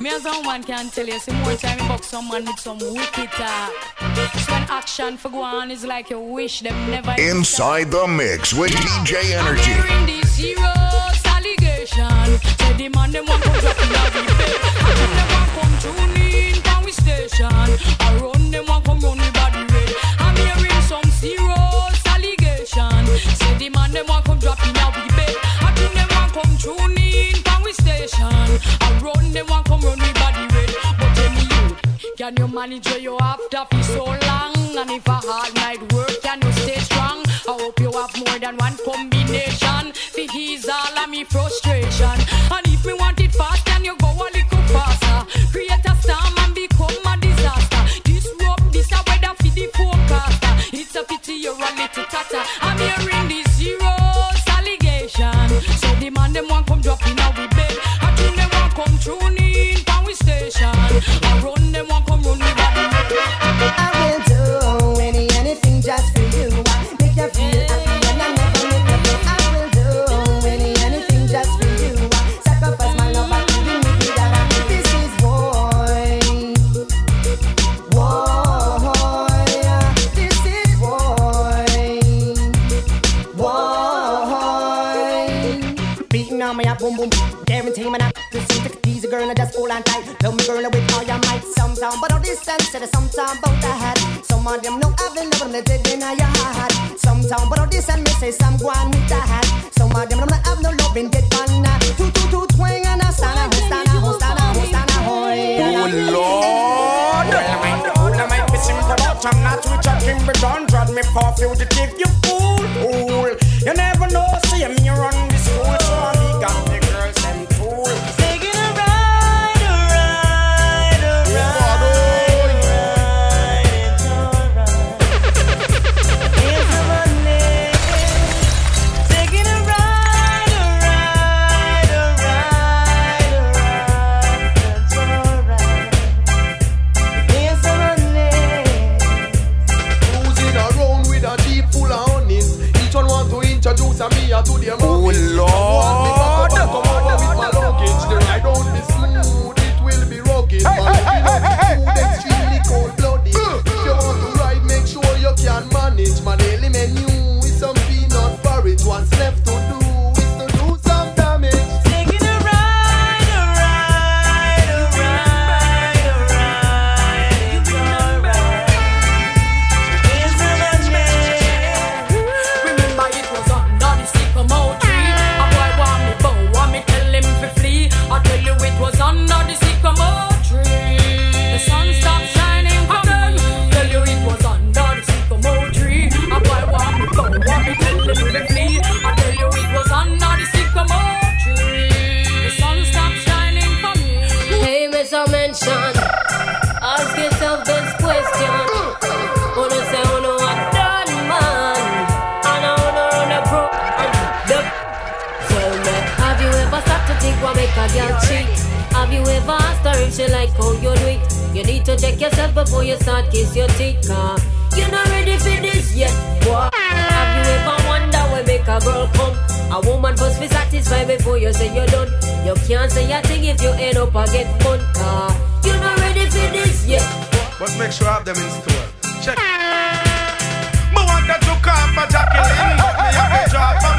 Me as a can tell you, see more time you box someone with some wicked talk. So when action for go on is like you wish them never. Inside the mix with DJ Energy. I'm hearing these serious allegation. Say the man them want to drop in a bed. I think them want come tune in from we station. I run them want come run me body red. I'm hearing some serious allegation. Say the man them want come drop in tune in from we station. I run them want come run me body red. But tell me you, can you manage where you after for so long? And if a hard night work, can you stay strong? I hope you have more than one combination. For ease all of me frustration. This sense, said about the head. Some of them know I've been loving the dead in your heart. Sometime, but all this and me say some go on with the hat. Some of them don't have no loving dead pan. Two two two twang and a stand a ho stand a ho stand a ho stand a ho. Oh Lord! Well, I might, I might be simple, but I'm not Richard Kimberton. Drag me for fugitive, you fool, fool. You never know, see me run this school, she like how you do it? You need to check yourself before you start kiss your teeth. Car you're not ready for this yet, boy. Have you ever wonder where make a girl come? A woman must be satisfied before you say you're done. You can't say a thing if you end up a get fun. Car you're not ready for this yet. But make sure I have them in store. Check. Me want to off my Jacqueline, me have to drop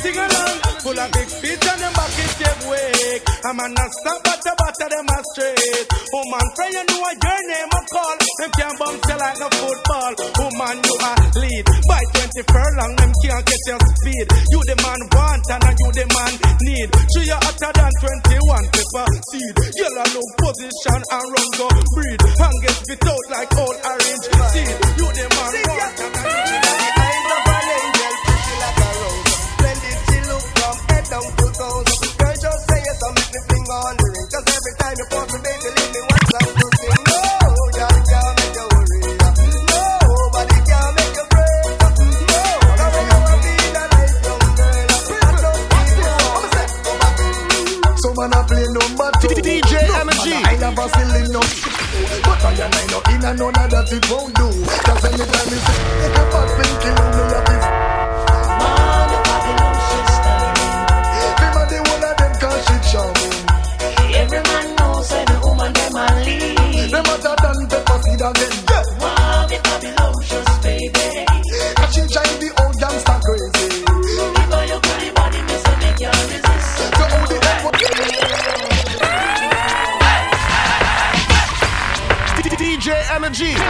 sing along. Full of big feet and them back is give wake. I'm a nasty at the batter them a straight. Oh man, friend you know your name a call. Them can't bounce you like no football. Oh man, you a lead. By 20 furlong, them can't get your speed. You the man want and you the man need. Sure you hotter than 21 pepper seed. Yellow low position and run go breed. And get spit out like old orange seed. You the man want and you the man need. And I know in and none that it won't do Cause anytime you say, bad thing kills me. G.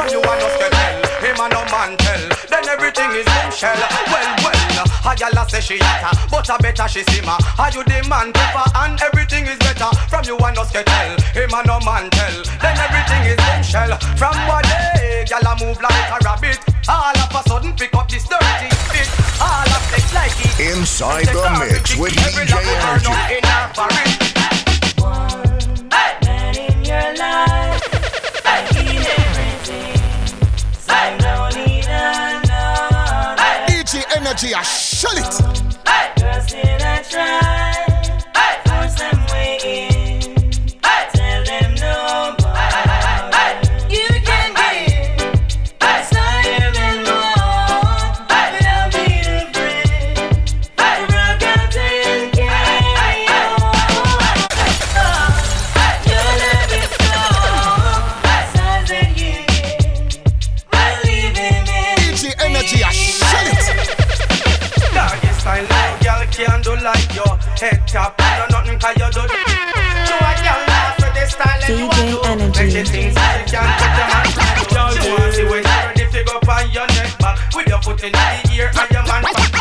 shell. Well, well, uh, a gal say she hotter, but I better she simmer. How you demand prefer and everything is better from you and us get tell. Him and no man tell. Then everything is in shell. From one day, gal move like a rabbit. All of a sudden pick up this dirty bit. All of flex like it. Inside the mix with DJ Energy. One man in your life. energy, I shut it. Hey. the things I can touch your man. Just want to see when you're ready to go on your neck back. With your foot in the ear and your man.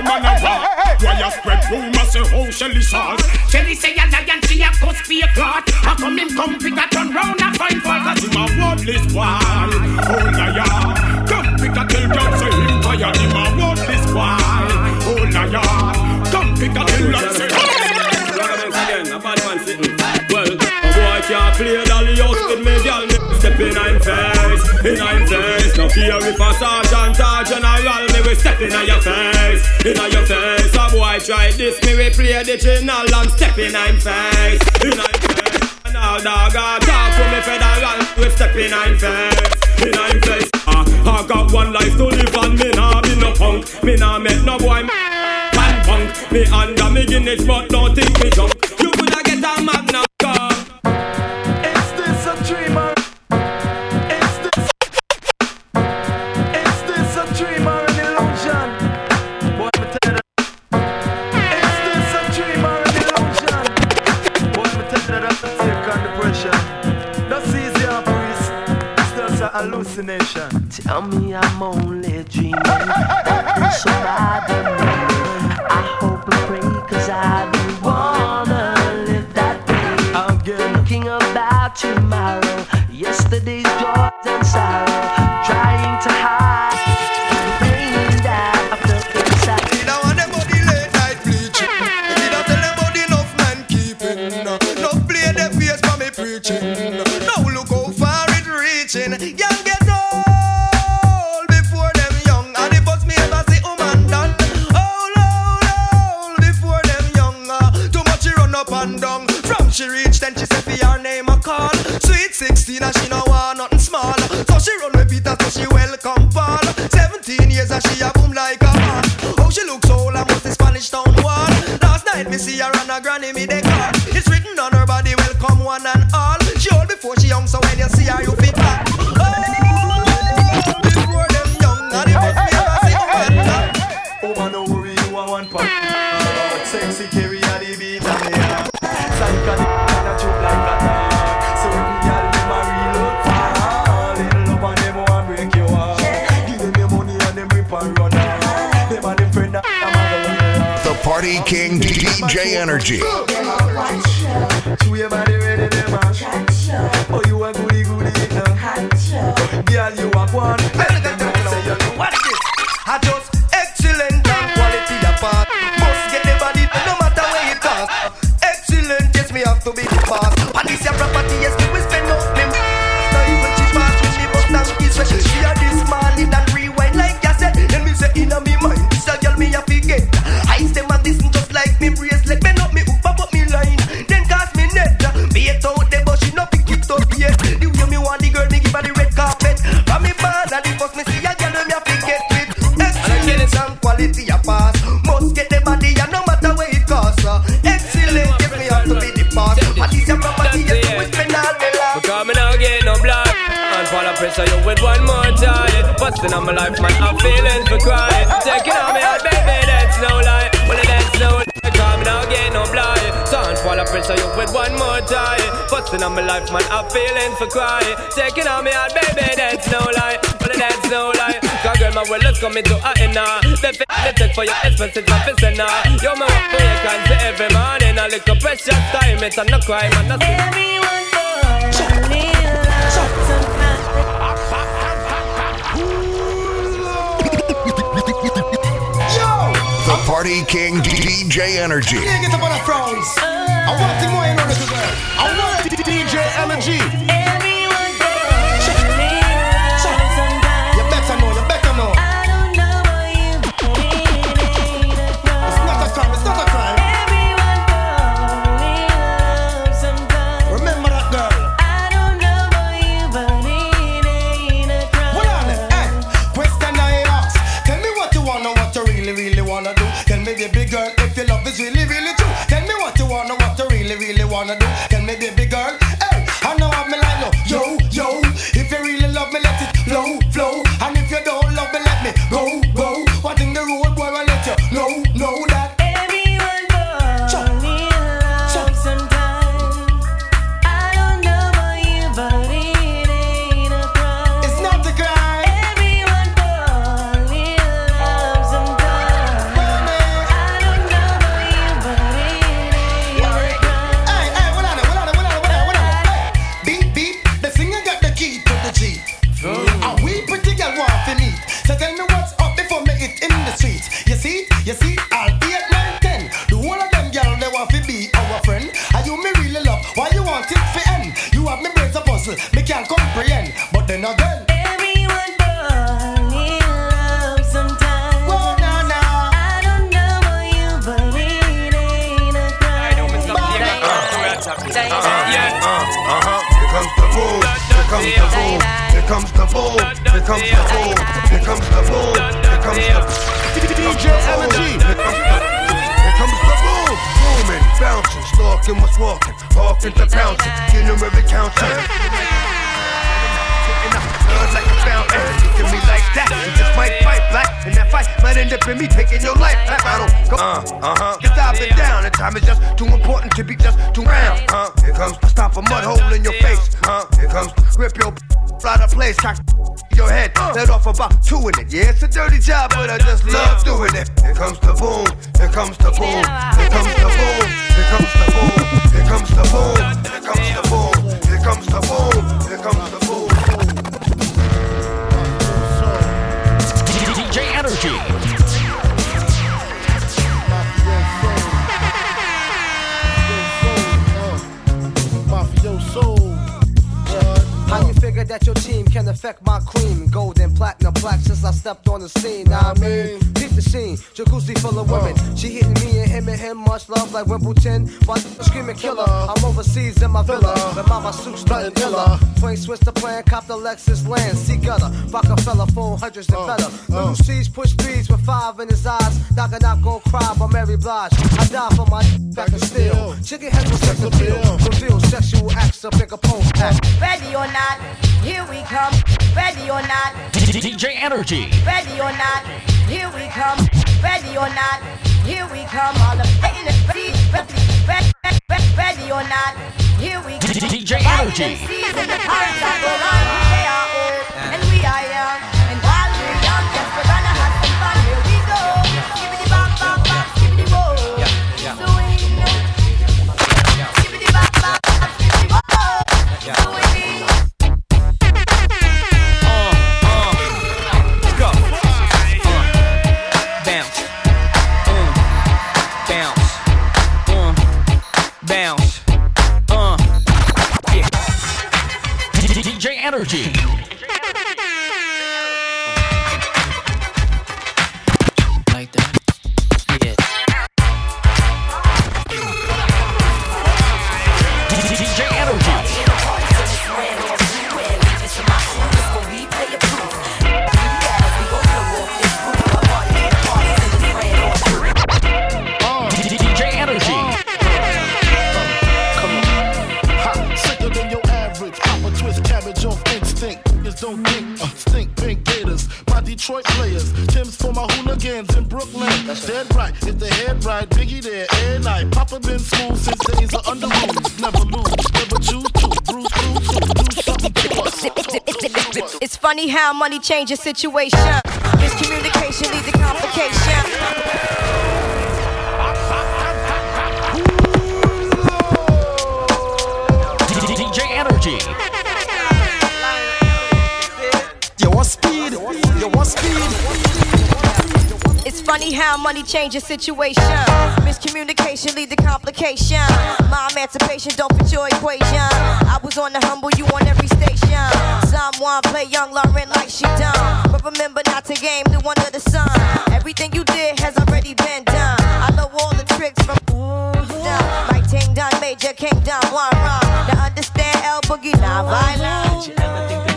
a walk. Why you spread rumors say how Shelly saw? Shelly say a lion she a cuss be a clot. How come him come pick a turn round a find fault? Cause him a worthless boy, oh liar. Come pick a tell God say him tired. Him a worthless boy, oh. Come pick a tell God say. Oh, well, boy can't play dolly with me, girl. Step in I'm face, in I'm face. No fear if a sergeant or general, me we step in your face face. Inna your face, a boy try this, me we play the channel and step in I'm face. Inna your face, and Now, dog a talk to me federal, we step in I'm face. In I'm face, ah, I got one life to live and me nah be no punk, me nah met no boy man punk. Me under me Guinness, but don't think me drunk. You coulda get a magnum. me. Tarde. Nothing on my life, man, I'm feeling for crying. Taking on me heart, baby, that's no lie. But that's no lie. Cause girl, my world is coming to an end now. The fit they take for your expenses, my business now. Yo, my work for your kinds every morning. I look a precious time, it's a no crime, man. nothing. Everyone falling in love. The Party King DJ Energy. I want to DJ Energy. 10. Much love like Wimbledon. But screaming killer. I'm overseas in my villa. But mama suit stunting illa. Twain switch the plan, cop the Lexus land. See gutter. Rockefeller, phone hundreds and better. Little C's push threes with five in his eyes. Knock and knock, go cry, but Mary Blige. I die for my back and steel. Chicken heads with sex appeal. Reveal sexual acts to pick a pole act. Ready or not, here we come. Ready or not, DJ Energy. Ready or not, here we come. Ready or not. Here we come, all the pain and ready, ready, ready, ready or not. Here we come. DJ Energy. And energy. Queens Brooklyn. That's Dead right, if the head right, Biggie there, and I. Papa been smooth since days of under rules. Never lose, never choose to. Bruise, do something to us. It's funny how money changes situation. Miscommunication leads to complication. energy. You want speed? You want speed? It's funny how money changes situation. Miscommunication lead to complication. My emancipation don't fit your equation. I was on the humble, you on every station. Someone play young Lauryn like she done. But remember not to game the one of the sun. Everything you did has already been done. I know all the tricks from my Mike Ting Don Major King Don one wrong. Now understand L. Boogie, not violent.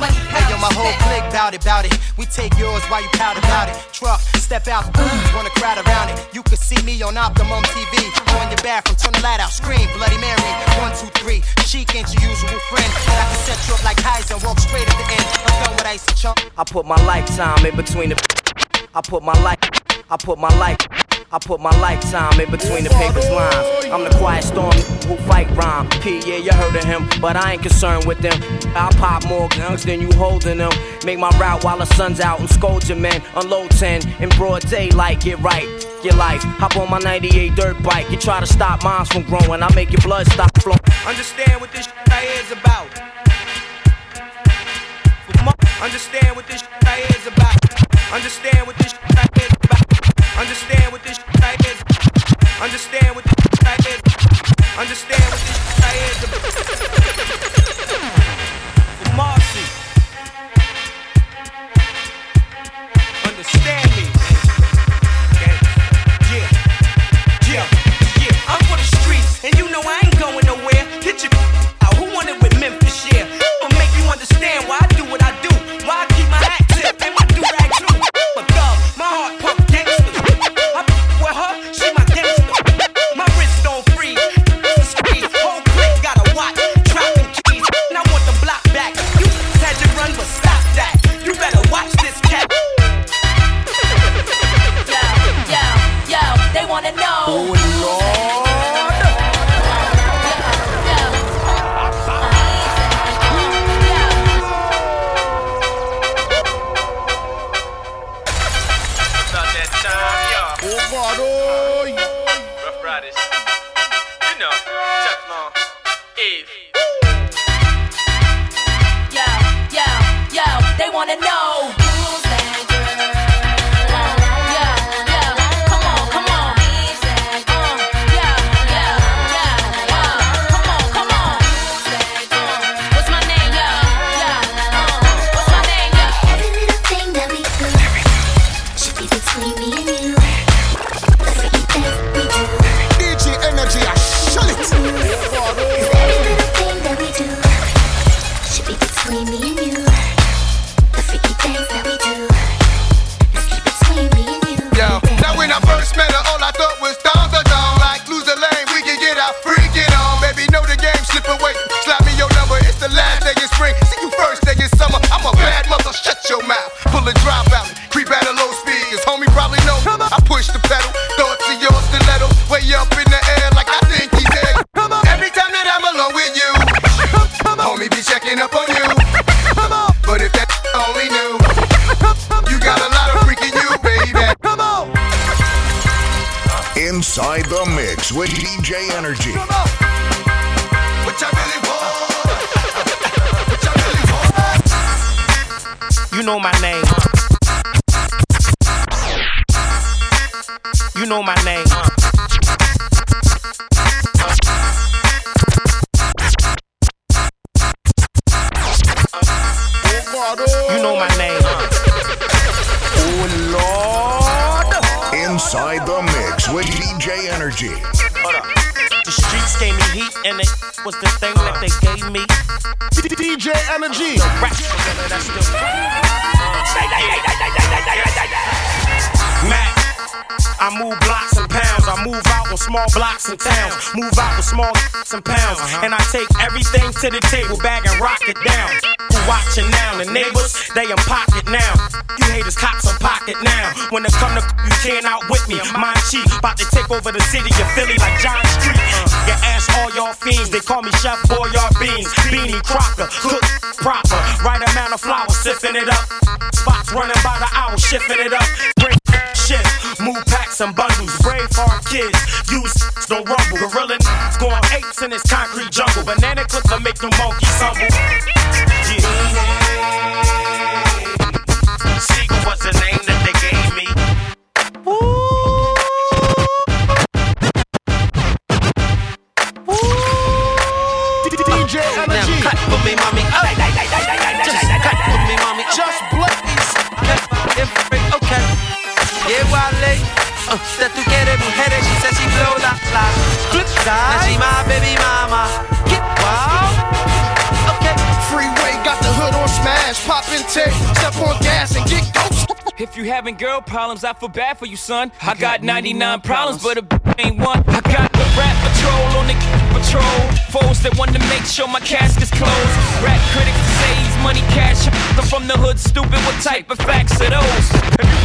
Money, Hey, power, yo, my whole clique bout it, bout it. We take yours while you pout about it. Truck, step out, mm, wanna crowd around it. You can see me on Optimum TV. On your bathroom, turn the light out, scream, Bloody Mary. One, two, three. Chic ain't your usual friend, but I can set you up like Kaiser, walk straight at the end. I'm done with icy chunk. I put my lifetime in between the. I put my life. I put my life. I put my lifetime in between the paper's lines. I'm the quiet storm who fight rhyme. P, yeah, you heard of him, but I ain't concerned with them. I'll pop more guns than you holding them. Make my route while the sun's out and scold your men. Unload 10 in broad daylight, get right. Your life, hop on my 98 dirt bike. You try to stop moms from growing, I make your blood stop flowing. Understand what this here is about. Understand what this here is about. Understand what this here is about. Understand what this shit is Understand what this shit is Understand what this shit is Marcy. Understand me. Okay? Yeah. Yeah. Yeah. I'm for the streets, and you know I ain't going nowhere. Your. Who wanted with Memphis? Yeah. I'll make you understand why I do what I do. Wanna know. You know my name. Oh Lord. Inside the mix with DJ Energy. The streets gave me heat, and it was the thing that they gave me. DJ Energy. The Rap, that's still. Mac. I move blocks and pounds. I move out on small blocks and towns. Move out with small and pounds. Uh-huh. And I take everything to the table, bag and rock it down. Who watching now? The neighbors, they in pocket now. You haters, cops in pocket now. When it come to you can't outwit me. My chief, about to take over the city of Philly like John Street. You ask all y'all fiends, they call me Chef Boyard Beans. Beanie Crocker, cook proper. Right amount of flour, sipping it up. Spots running by the hour, shifting it up. Break move packs and bundles. Brave hard kids. Use don't rumble. Gorilla going apes in this concrete jungle. Banana clips will make them monkeys humble. Yeah. Sigel was the name that they gave me. DJ Energy. Cut for me, mommy. Oh, just cut for me, mommy. Just blaze. Okay. Yeah, Wale. Uh, that tú quieres mujeres, she said she blow la la. Flip side. Now she my baby mama. Get wild. Okay. Freeway got the hood on smash. Pop in tape. Step on gas and get ghost. If you having girl problems, I feel bad for you, son. I got 99 problems, but a b- ain't one. I got the rap patrol on the patrol. Foes that want to make sure my casket's closed. Rap critics say he's money cash. I'm from the hood, stupid. What type of facts are those?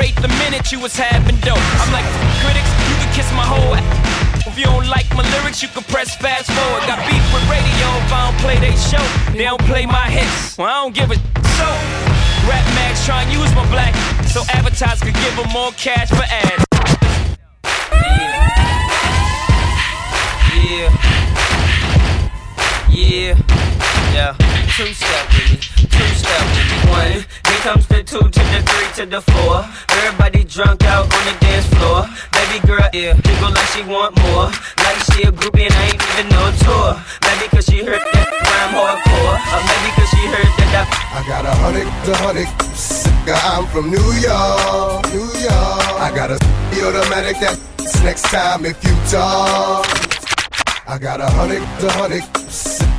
Celebrate the minute you was having dope. I'm like critics, you can kiss my whole ass. If you don't like my lyrics, you can press fast forward. Got beef with radio if I don't play they show. They don't play my hits. Well, I don't give a so. Rap mags try and use my black so advertisers could give them more cash for ads. Yeah. Yeah. Yeah. Two step with me. Two step. One. Here comes the two to the three to the four. Everybody drunk out on the dance floor. Baby girl, yeah, giggle like she want more. Like she a groupie and I ain't even no tour. Maybe cause she heard that rhyme hardcore. Or maybe cause she heard that I I got a hundred, a hundred. I'm from New York, New York. I got a automatic that's next time if you talk. I got a hundred, a hundred.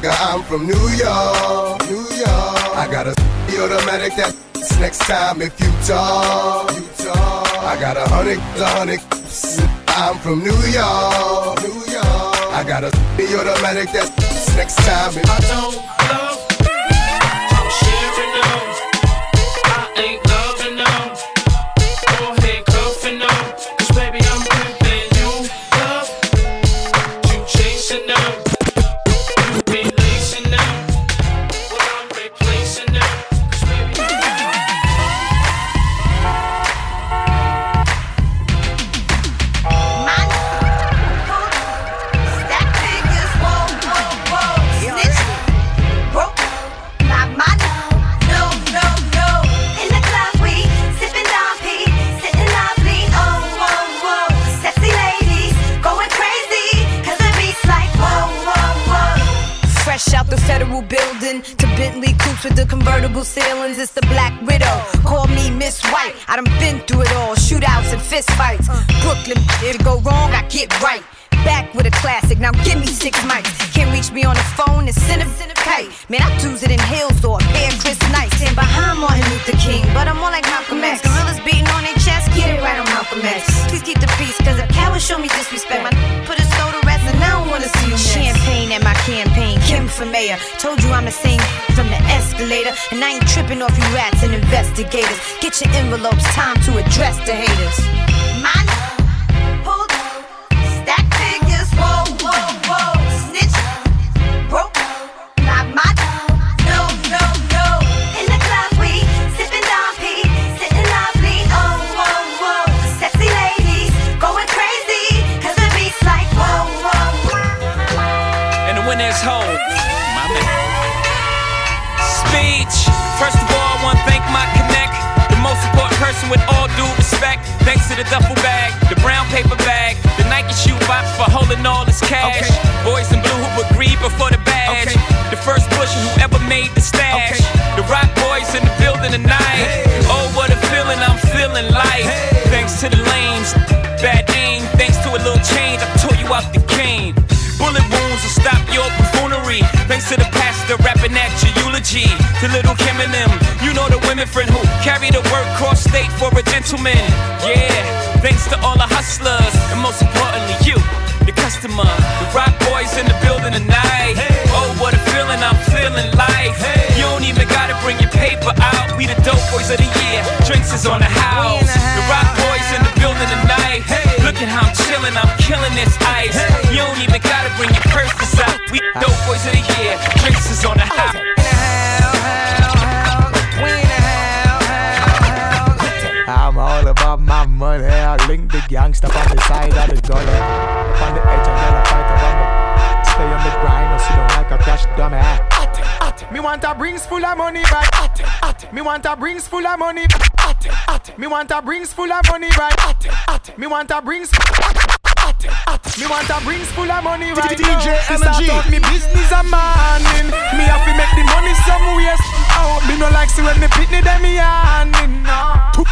I'm from New York, New York. I got a automatic that's next time if you talk. You talk. I got a hundred, a hundred. I'm from New York, New York. I got a automatic that's next time if I don't federal to Bentley coupes with the convertible ceilings. It's the Black Widow. Call me Miss White. I done been through it all. Shootouts and fist fights. Brooklyn, if it go wrong, I get right. Back with a classic. Now give me six mics. Can't reach me on the phone. It's kite. Man, I choose it in Hills or a of Chris Knight. Stand behind Martin Luther King, but I'm more like Malcolm X. Gorillas beating on their chest. Get it right on Malcolm X. Please keep the peace, cause if cowards show me disrespect, my Told you I'm the same from the escalator. And I ain't tripping off you rats and investigators. Get your envelopes, time to address the haters. Thanks to the duffel bag, the brown paper bag, the Nike shoe box for holding all this cash. Boys in blue who agreed before the badge. The first pusher who ever made the stash. The rock boys in the building tonight. Oh, what a feeling I'm feeling like. Thanks to the lanes, bad aim. Thanks to a little change, I tore you out the cane. Bullet wounds will stop your to the pastor rapping at your eulogy. To little Kim and them, you know the women friend who carry the work cross state for a gentleman. Yeah, thanks to all the hustlers, and most importantly, you, the customer. The rock boys in the building tonight. Oh, what a feeling I'm feeling like. You don't even gotta bring your paper out. We the dope boys of the year. Drinks is on the house. The rock boys in the building tonight. Look at how I'm chilling, I'm killing this ice. You don't even gotta bring your dope boys of the year. Drinks is on the house. I'm all about my money. bling the gangster on the side of the gully. Up on the edge and girl I fight around the Stay on the grind, no sit down like a crash dummy. Ate, ate. Me want a brings full of money back. Ate, ate. Me want a brings full of money. Ate, ate. Me want a brings full of money right. Ate, ate. Me want a brings. Me want a brings full of money right DJ now. Me Energy. start out me business a morning. Me have to make the money somewhere. Oh, me no like see when me pitney them me yawning. No.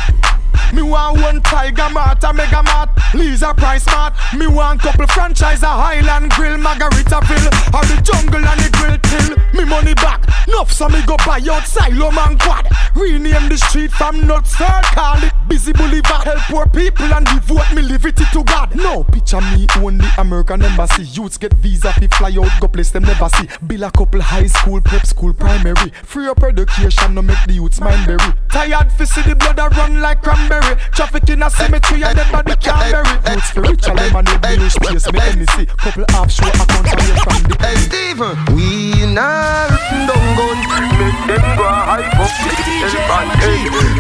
Me want one Tiger Mart, a Mega Mart, Lisa Price Mart. Me want couple franchise, a Highland Grill, Margarita Margaritaville, or the Jungle and the Grill Till. Me money back, Nuff, so me go buy out Silo Man Quad. Rename the street from Nuts Third, call it Busy Boulevard. Help poor people and devote me liberty to God. No picture me own the American embassy. Youths get visa fi fly out, go place them never see. Bill a couple high school, prep school, primary. Free up education, no make the youths mind berry. Tired fi see the blood a run like cranberry. Traffic in a cemetery and dead body can't fi rich and lemonade, me use me NEC. Couple offshore accounts away from the Hey Steven, we nah don't gun Make them go hype up.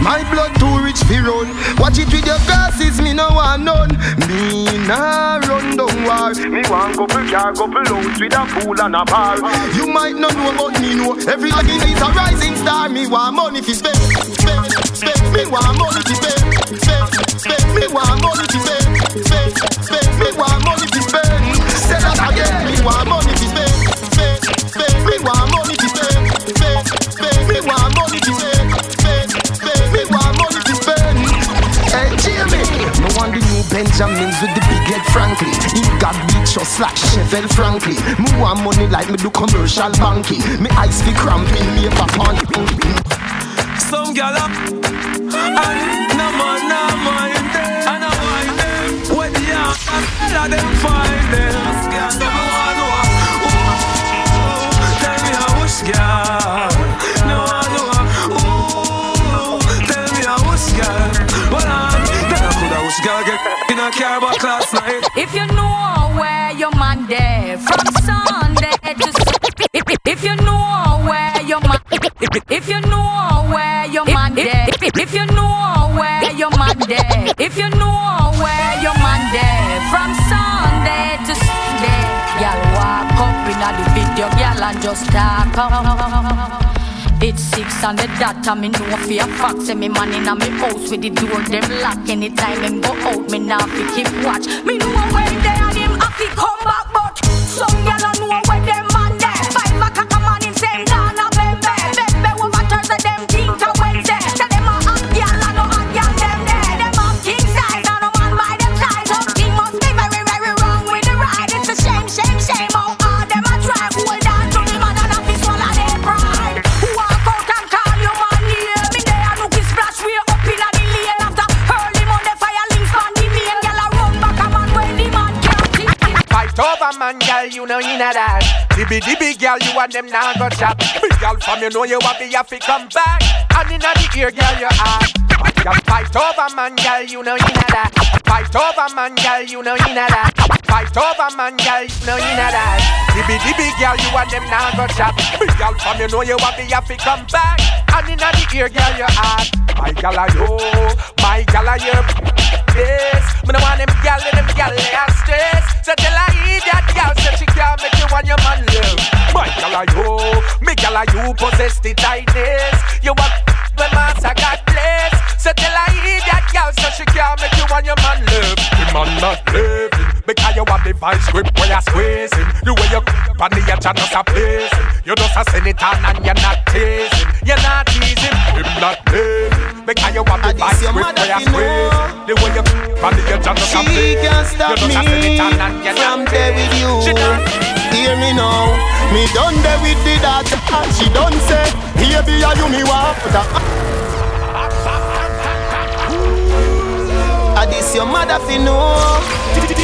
My blood too rich fi run. Watch it with your glasses, me no want none. Me nah run down war. Me want couple car, couple house with a pool and a bar. You might not know but me know. Every day is a rising star. Me want money fi spend, spend, spend. Me want money spend, spend, Franklin In God we trust like Chevelle Franklin Me want money like me do commercial banking Me eyes fi cramping Me a back on Some gal up and no man, no them, and no mind them. When the all of them find them. Some want know, ooh, tell me how much gal. Get in a car but night. If you know where your man there from Sunday to if, if, you know where your man if you know where your man there. If, if you know where your man there. If you know where your man there from Sunday to Sunday. Y'all walk up in the video y'all and just talk it's six on the dot, and me know for a fact Say me man inna me house with the door them lock. Anytime him go out, me now fi keep watch. Me know where they and him to come back But some girl, you know you know that. Dibby dibby girl, you and them now go chat. Big girl from you know you want me have to come back. And inna the ear, girl, you hot. Girl, fight over man, girl, you know you know that. Fight over man, girl, you know you know that. Fight over man, girl, you know you know that. Dibby dibby girl, you and them now go chat. Big girl from you know you want me have to come back. And inna the ear, girl, you hot. My are you? My are you? Yes, me no want them gal and them gal they stress. So tell I eat that gal so she can't make you and your man live. My gal are you, me gal are you possess the tightness. You want when master got bless. So tell I eat that gal so she can't make you and your man live. The man not living because you have the vice grip where you're squeezing. The way you on the edge and just a placing. You just a send it on and you're not teasing. You're not teasing. Him not living because you have the vice grip where you're squeezing. The way you on the edge and just a She placing. can't stop You just a send it on and me you're from not there with you. She. Hear me now. Me done there with the daughter and she done say, Here be a you me want Ah, this your mother fi know.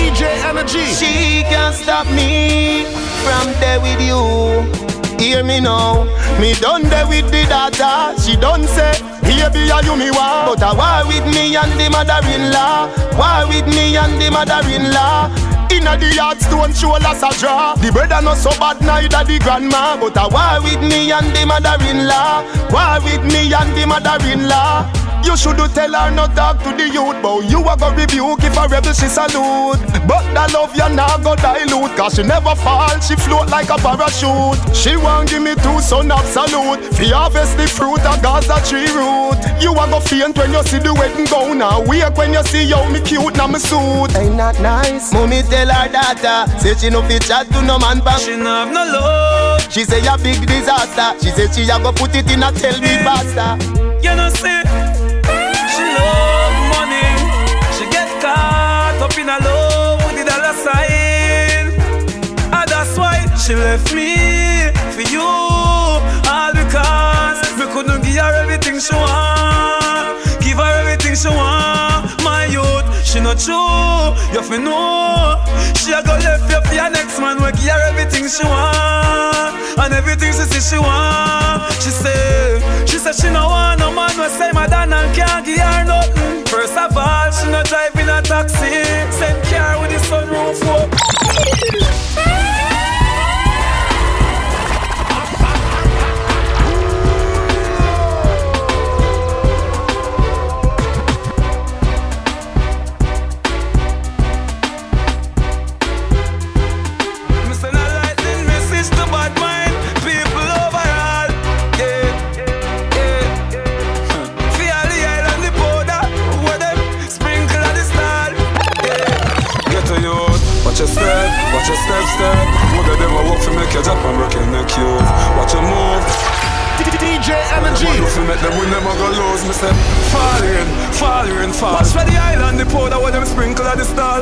DJ Energy. She can't stop me from there with you. Hear me now. Me done there with the daughter. She done say, Here be a you me want. But I war with me and the mother-in-law. War with me and the mother-in-law. Inna the yard stone shoulders a draw. The brother not so bad neither the grandma. But a war with me and the mother-in-law. War with me and the mother-in-law. You should tell her not talk to the youth, but you a go rebuke if a rebel she salute. But the love you now go dilute, cause she never fall, she float like a parachute. She want give me two son absolute, fi harvest the fruit of Gaza tree root. You a go faint when you see the wedding gown, now wake when you see how me cute now me suit. Ain't that nice? Mommy tell her daughter, say she no fit chat to no man back. She no have no love. She say a big disaster. She say she a go put it in a tell me faster. You know see, she love money. She get caught up in a love with the dollar sign. And that's why she left me for you. All because we couldn't give her everything she want. Give her everything she want. My youth, she not true. You fi know. She a go left you for your next man. We give her everything she want. And everything she see she want. She say, she say she no want no man. We say madam and can't give her nothing. First of all, she not driving a taxi. Same car with the sunroof a walk for make your drop and break your neck, youth. Watch your move. DJ Energy. What if you make them win them a go lose? Me say, fall in, fall in, fall. Watch for the island, the powder, where them sprinkle at the stall.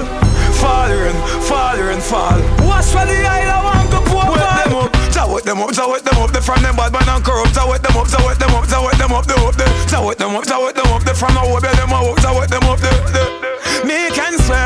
Fall in, fall in, fall. Watch for the island, want to pour Wet them up, jawet them up, jawet them up. They from them bad man and corrupt. Jawet them up, jawet them up, jawet them up. They up, they jawet them up, jawet them up. They from the hope, them a walk, jawet them up. They, they. Me can swear,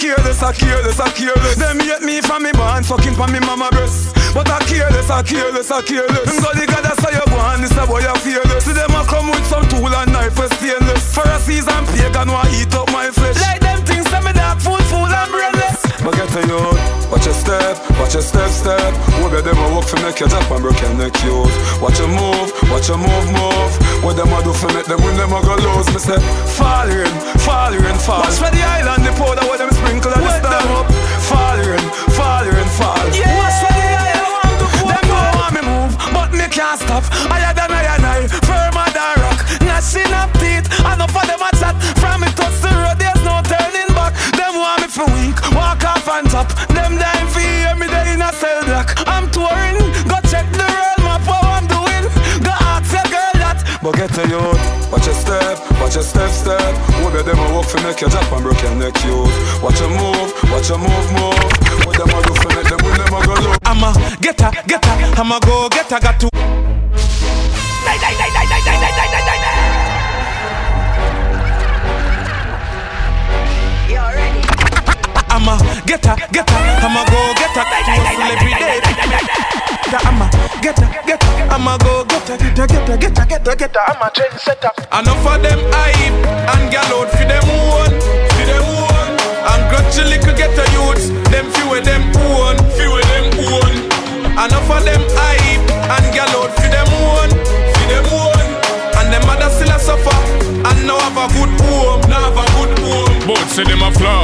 careless, I careless, I careless. Them hate me from me born, fucking from me mama breast. But I careless, I careless, I careless. Them go the God that's how you go on, this a boy you fearless. See them a come with some tool and knife for stainless. For a season pagan want eat up my flesh. Like them things, some me dark food, fool and brainless. But get to you, watch your step, watch your step, step. Who be them a walk for make your drop and break your neck, youth. Watch your move, watch your move, move. What them a do for make them win them a go lose. Me say, fall in, fall in, fall. Watch for the island, the powder, where them sprinkle and the them up, fall in, fall in, fall. Yeah. Watch for the island, want to pour Them don't want me move, but me can't stop. Higher than I and I, firmer than rock. Gnashing up teeth, enough of them a chat. From me touch for weak, walk off and top. Them dying for hear me day in a cell block. I'm touring, go check the road map, what I'm doing. Go ask your girl that. But get to youth, watch your step, watch your step, step. Who be them a walk for make your drop and break your neck, youth. Watch your move, watch your move, move. What them a do for make them win them a go low. I'm a getter, getter, I'm a go getter, got to. I'm a getter, getter, I'm a go getter, hustle every day. I'm a getter, getter, I'm a go getter, getter, getter, getter, getter, getter, I'm a trendsetter. Enough of them hype and gal out for them own, for them own. And grudge a little getter youths, them few of them own, few of them own. Enough of them hype and gal out for them own, for them own. And them mother still a suffer and now have a good home, now have a good home. Both say them a floss.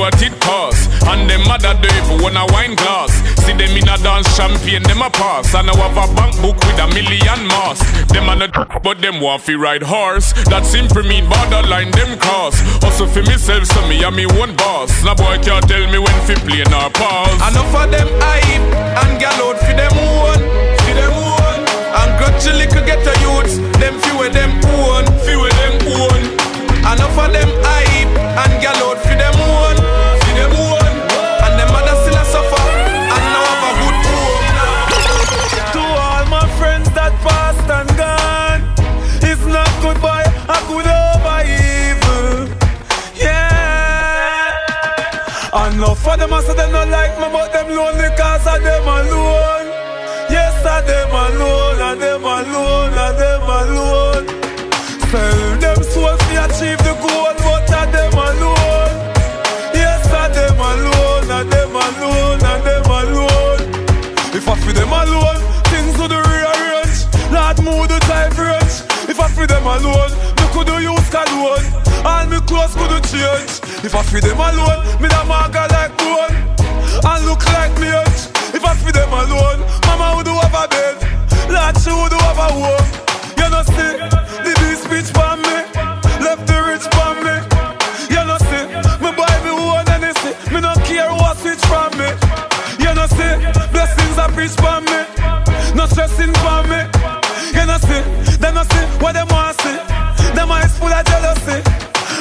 What it costs. And them mother do if want a wine glass. See them in a dance champagne, them a pass. And I have a bank book with a million mass. Them a not but them want fi ride horse. That simply mean borderline them cross. Also for myself, so me and me one boss. Now boy can't tell me when fi play nor pause. Enough of them hype and gal out for them own, for them own. And a little get a youths, them few of them own, few of them own. Enough of them hype and gal out them I say them not like me, but them lonely cause of them alone. Yes, I them alone, I them alone, I them alone. Sell them soul to achieve the goal, but I them alone. Yes, I them alone, I them alone, I them alone. If I feel them alone, things would rearrange. Lord, move the time range. If I feel them alone clothes coulda change. If I feed them alone, me da maga like bone. And look like me If I feed them alone, mama would have a bed. Lord, she would have a home. You know see, the this bitch for me, left the rich for me. You know see, me buy me one and they see, me no care what switch from me. You know see, blessings are preach for me, no stressing for me. You know see, them no see what. Them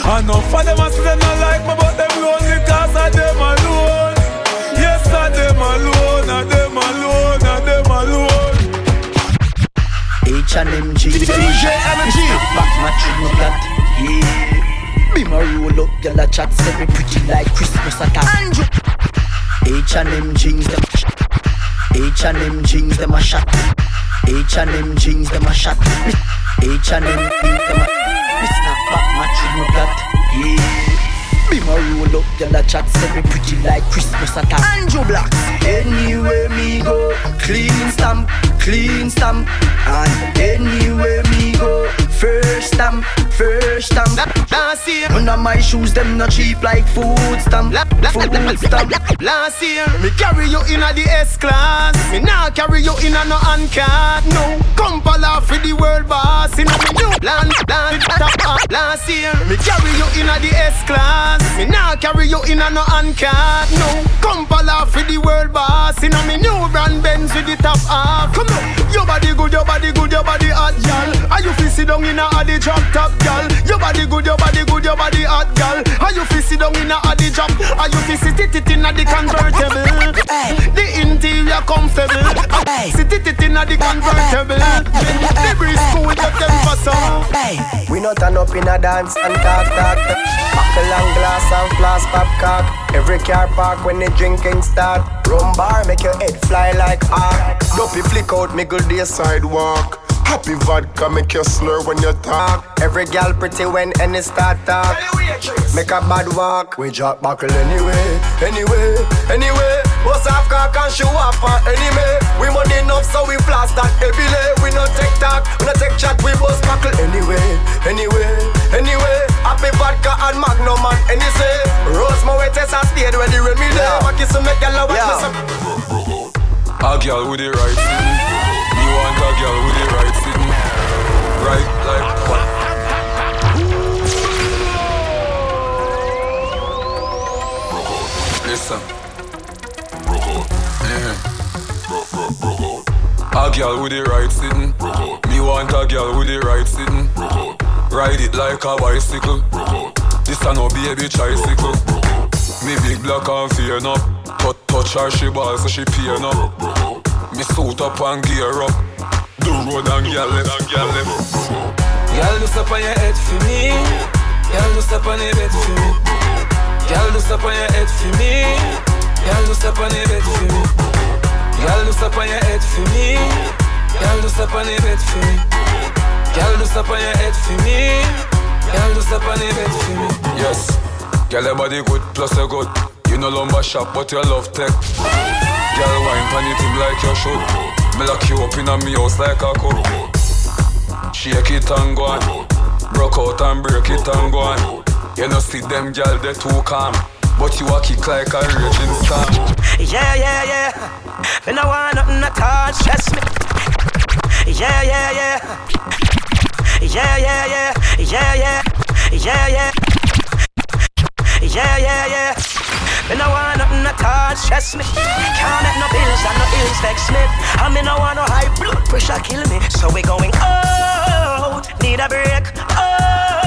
I know for them I see them not like me, but them lonely cause I them alone. Yes, I them alone, I them alone, I them alone. H and M G. DJ Energy. Back my true no Yeah. Be my roll up Girl a chat Say me pretty like Christmas at Andrew H and M jeans them H and M jeans them a shot. H and M jeans them a shot. H and M jeans them a True no plot Yeah. Be my roll up, girl a chat me pretty like Christmas at Andrew Blacks Anywhere me go Clean stamp, clean stamp. And anywhere me go First stamp, first stamp Last year None of my shoes them not cheap like food stamp. Food stamp. Last year Me carry you in a the S-Class. Me now carry you in a no hand No Come pala for the world boss. In a me new land, land, top, Last year Me carry you in a the S-Class. Me now carry you in a no hand No Come pala for the world boss. In a me new brand Benz with the top off. Come on. Your body good, your body good, your body hot, y'all. Are you feel sit down in a the drop top, gal? Your body good, your body good, your body hot, gal Are you feel sit down in a the drop? Are you feel sit it in a the convertible? The interior comfortable Sit it in a the convertible The breeze cool, get them for some We not turn up in a dance and talk, talk, talk. Buckle and glass and flask pop cock. Every car park when the drinking start. Rum bar make your head fly like arc. Dopey flick out me good day sidewalk. Happy vodka make you slur when you talk. Every gal pretty when any start talk. Make a bad walk. We drop buckle anyway, anyway, anyway. Bust off cock and show off uh, for enemy. We money enough like a bicycle. This a no baby tricycle. Me big black and fear up. Touch, touch her, she ball so she peer up. Me suit up and gear up. The road and gyal left, gyal left. Girl, do step on your head for me. Girl, do step on your bed for me. Girl, do step on your head for me. Girl, do step on your bed for me. Girl, do step on your head for me. Girl, do step on your bed for me. Girl, do step on your head for me. Girl, do step on your bed for me. Yes, girl, your body good plus you good. You no lumber shop, but you love tech. Girl, wine pan it him like you should. Me lock you up in a me house like a cook. Shake it and go on. Broke out and break it and go on. You know see them girl they too calm. But you a kick like a raging storm. Yeah, yeah, yeah. Me no want nothing at all, stress me. Yeah, yeah, yeah. Yeah, yeah, yeah. Yeah, yeah. Yeah, yeah. Yeah, yeah. Me no want nothing at all, stress me. Can't let no bills and no ills vex me. Me no want no high blood pressure kill me. So we going out, need a break, out,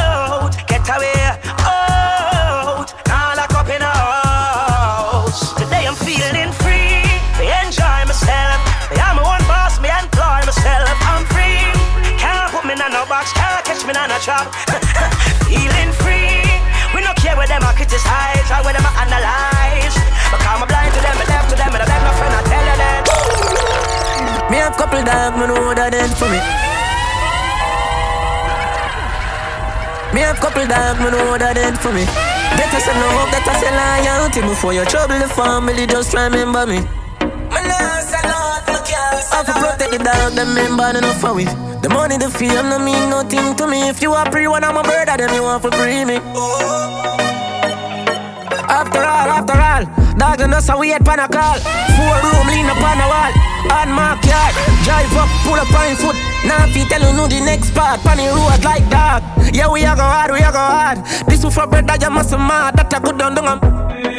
criticize or where them a analyze. Because I'm blind to them, me deaf to them, and I beg my friend, I tell you that. Me have couple dog, me know that end for me. Me have couple dog, me know that end for me. Get us a love, get us a loyalty Before you trouble the family, just remember me I have to protect the dog, them member enough for we The money, the fame, no mean nothing to me. If you are free, one of my brother, then you want for free me. After all, after all, dog and us a wait pan a call. Four room lean up on a wall. On my yard, drive up, pull up on foot. Now if you tell you know the next part, pan the road like dog. Yeah, we a go hard, we a go hard. This for brother, you must mad. That a good done, done.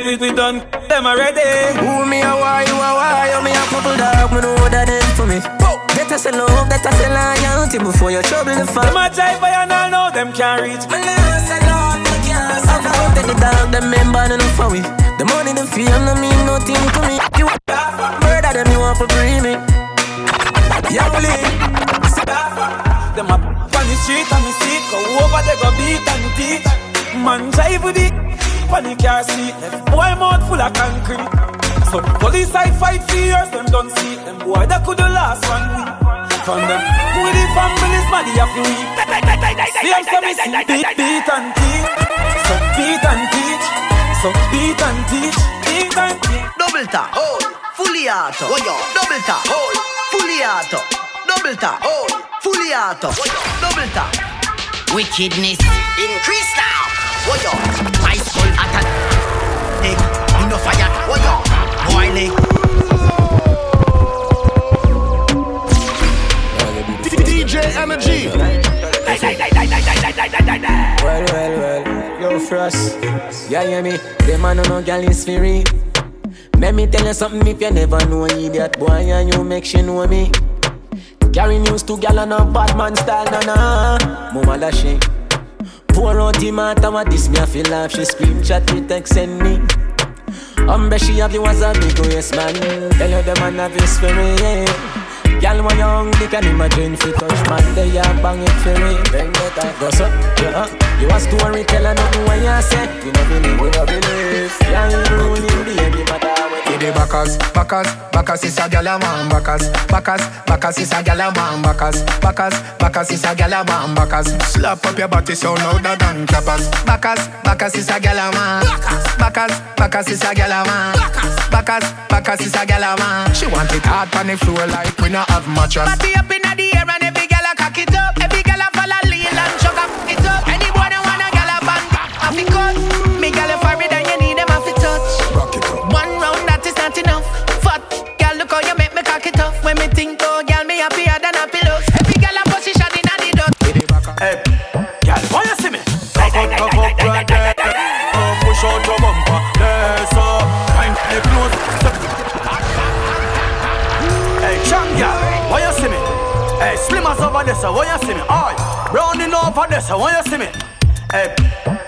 We, we done them already. Who me a why, you a why, you me a couple dog, me know that them for me. A say love, a say loyalty before you trouble the fun. Them a drive by and I know them can't reach. Me say Lord, me can't Lord. The dog, them member, no for we. The money, the fame, no mean nothing to me. You murder them, you want for free me. Young Lee, them a on the street and me see go over they go beat and teach. Man drive with it, on the car seat. Boy mouth full of concrete. So police I fight for years, them don't see them boy that could the last one week. From them, with the families, man, they have to weep. See them some see beat, beat and teach. So beat and teach. So beat and teach. Beat and teach. Double tap, oh, fully auto. Oh, yo. Double tap, oh, fully auto. Double tap, oh, fully auto. Double tap. Wickedness increase now. Oh, yo. My skull attack. Hey, you know fire. Oh, yo. Boy, Energy. Well, well, well, yo, Frost. Yeah, hear me? Them man on no gal is free. Let me tell you something if you never know idiot boy and you make she know me. Carry news to gal and a bad man style, na na. Mama lashy. Pour out the what this me I feel laugh. She scream, chat me, text send me. Umbre she have you as a big yes man. Tell you the man have his spirit. Yeah. Girl, when young, they can imagine if you touch man, they are bang it for me. Then get that go up, yeah. You a storyteller, nothing when you say. You know believe, you know believe. Yeah, you ruling the any matter when Give the backers, backers, backers is a gyal a man backers, backers, backers is a gyal a man backers, backers, backers is a gyal a man backers. Slap up your body so louder than clappers. Backers, backers is a gyal a man. Backers, backers is a gyal a man. Backers, backers is a gyal a man. She want it hard on the floor like we not have mattress. Party up inna the air and every gal a cock it up. Every have to cut. Me gal a fire and you need them have to touch. One round that is not enough. Fat gal, look how you make me cock it up. When me think oh gal, me happier than a pillow. Every gal a position inna the dust. Hey, girl, why you see me? Cock up, cock up, right there. Oh, push out your bumper. Yes, sir. Find the clothes. Hey, champ, girl, why you see me? Hey, slimmers over there, so why you see me? Alright, rounding over there, so why you see me? Hey,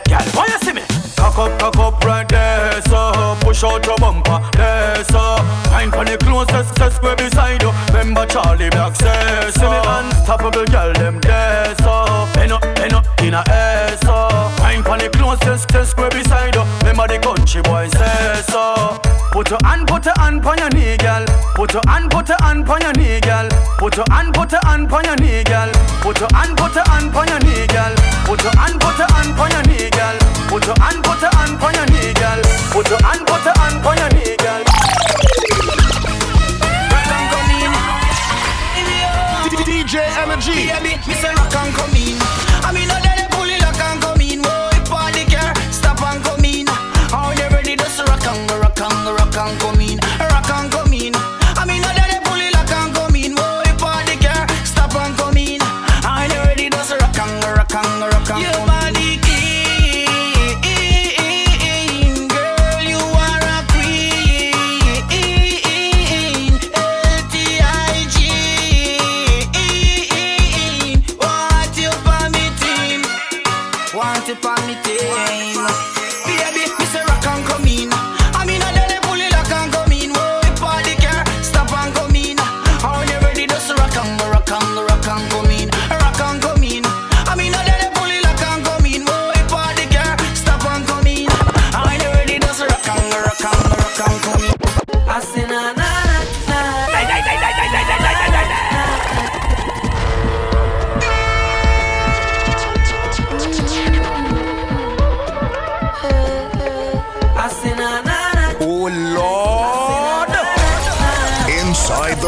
girl, why you see me? Cock up, cock up, right there, so push out your bumper. There, so find for the closest, set square beside you. Remember Charlie Black says, see me unstoppable, girl, them there, so bend up, bend up in a air, so find for the closest, set square beside you. Remember the country boy says, so put your hand, put your hand on your knee, girl. Put your hand, put your hand on your knee, girl. Put your hand, put your hand on your knee, girl. Put your hand, put your hand on your knee, girl. Put your hand, put your hand on your knee, girl. Put your hand, put your hand on your knee, girl. Put your hand, put your hand on your knee, girl. DJ Energy. Baby, me say rock and come in.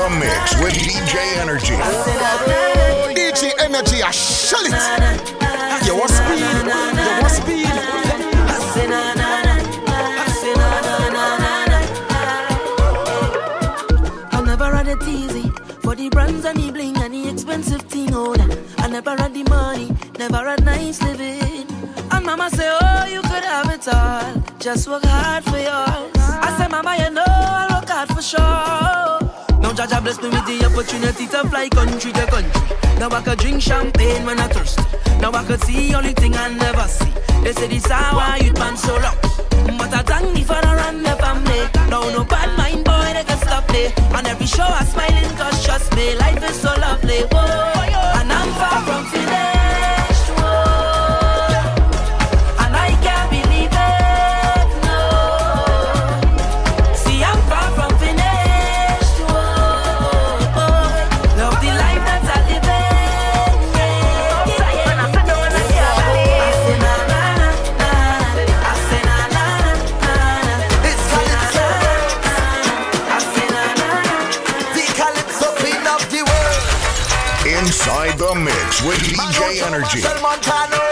The mix with DJ Energy. DJ DJ Energy, I shell it. You want speed? You want speed? I never had it easy for the brands and the bling and the expensive thing. Oh, nah. I never had the money, never had nice living. And mama say, Oh, you could have it all. Just work hard for yours. Jah Jah bless me with the opportunity to fly country to country. Now I could drink champagne when I thirst. Now I could see only thing I never see. They say this how why you man so loud. But I thank me for the run the family. Now no bad mind boy they can stop me. On every show I smiling cause trust me, life is so lovely. Whoa, and I'm far from finished. Mix with DJ Energy.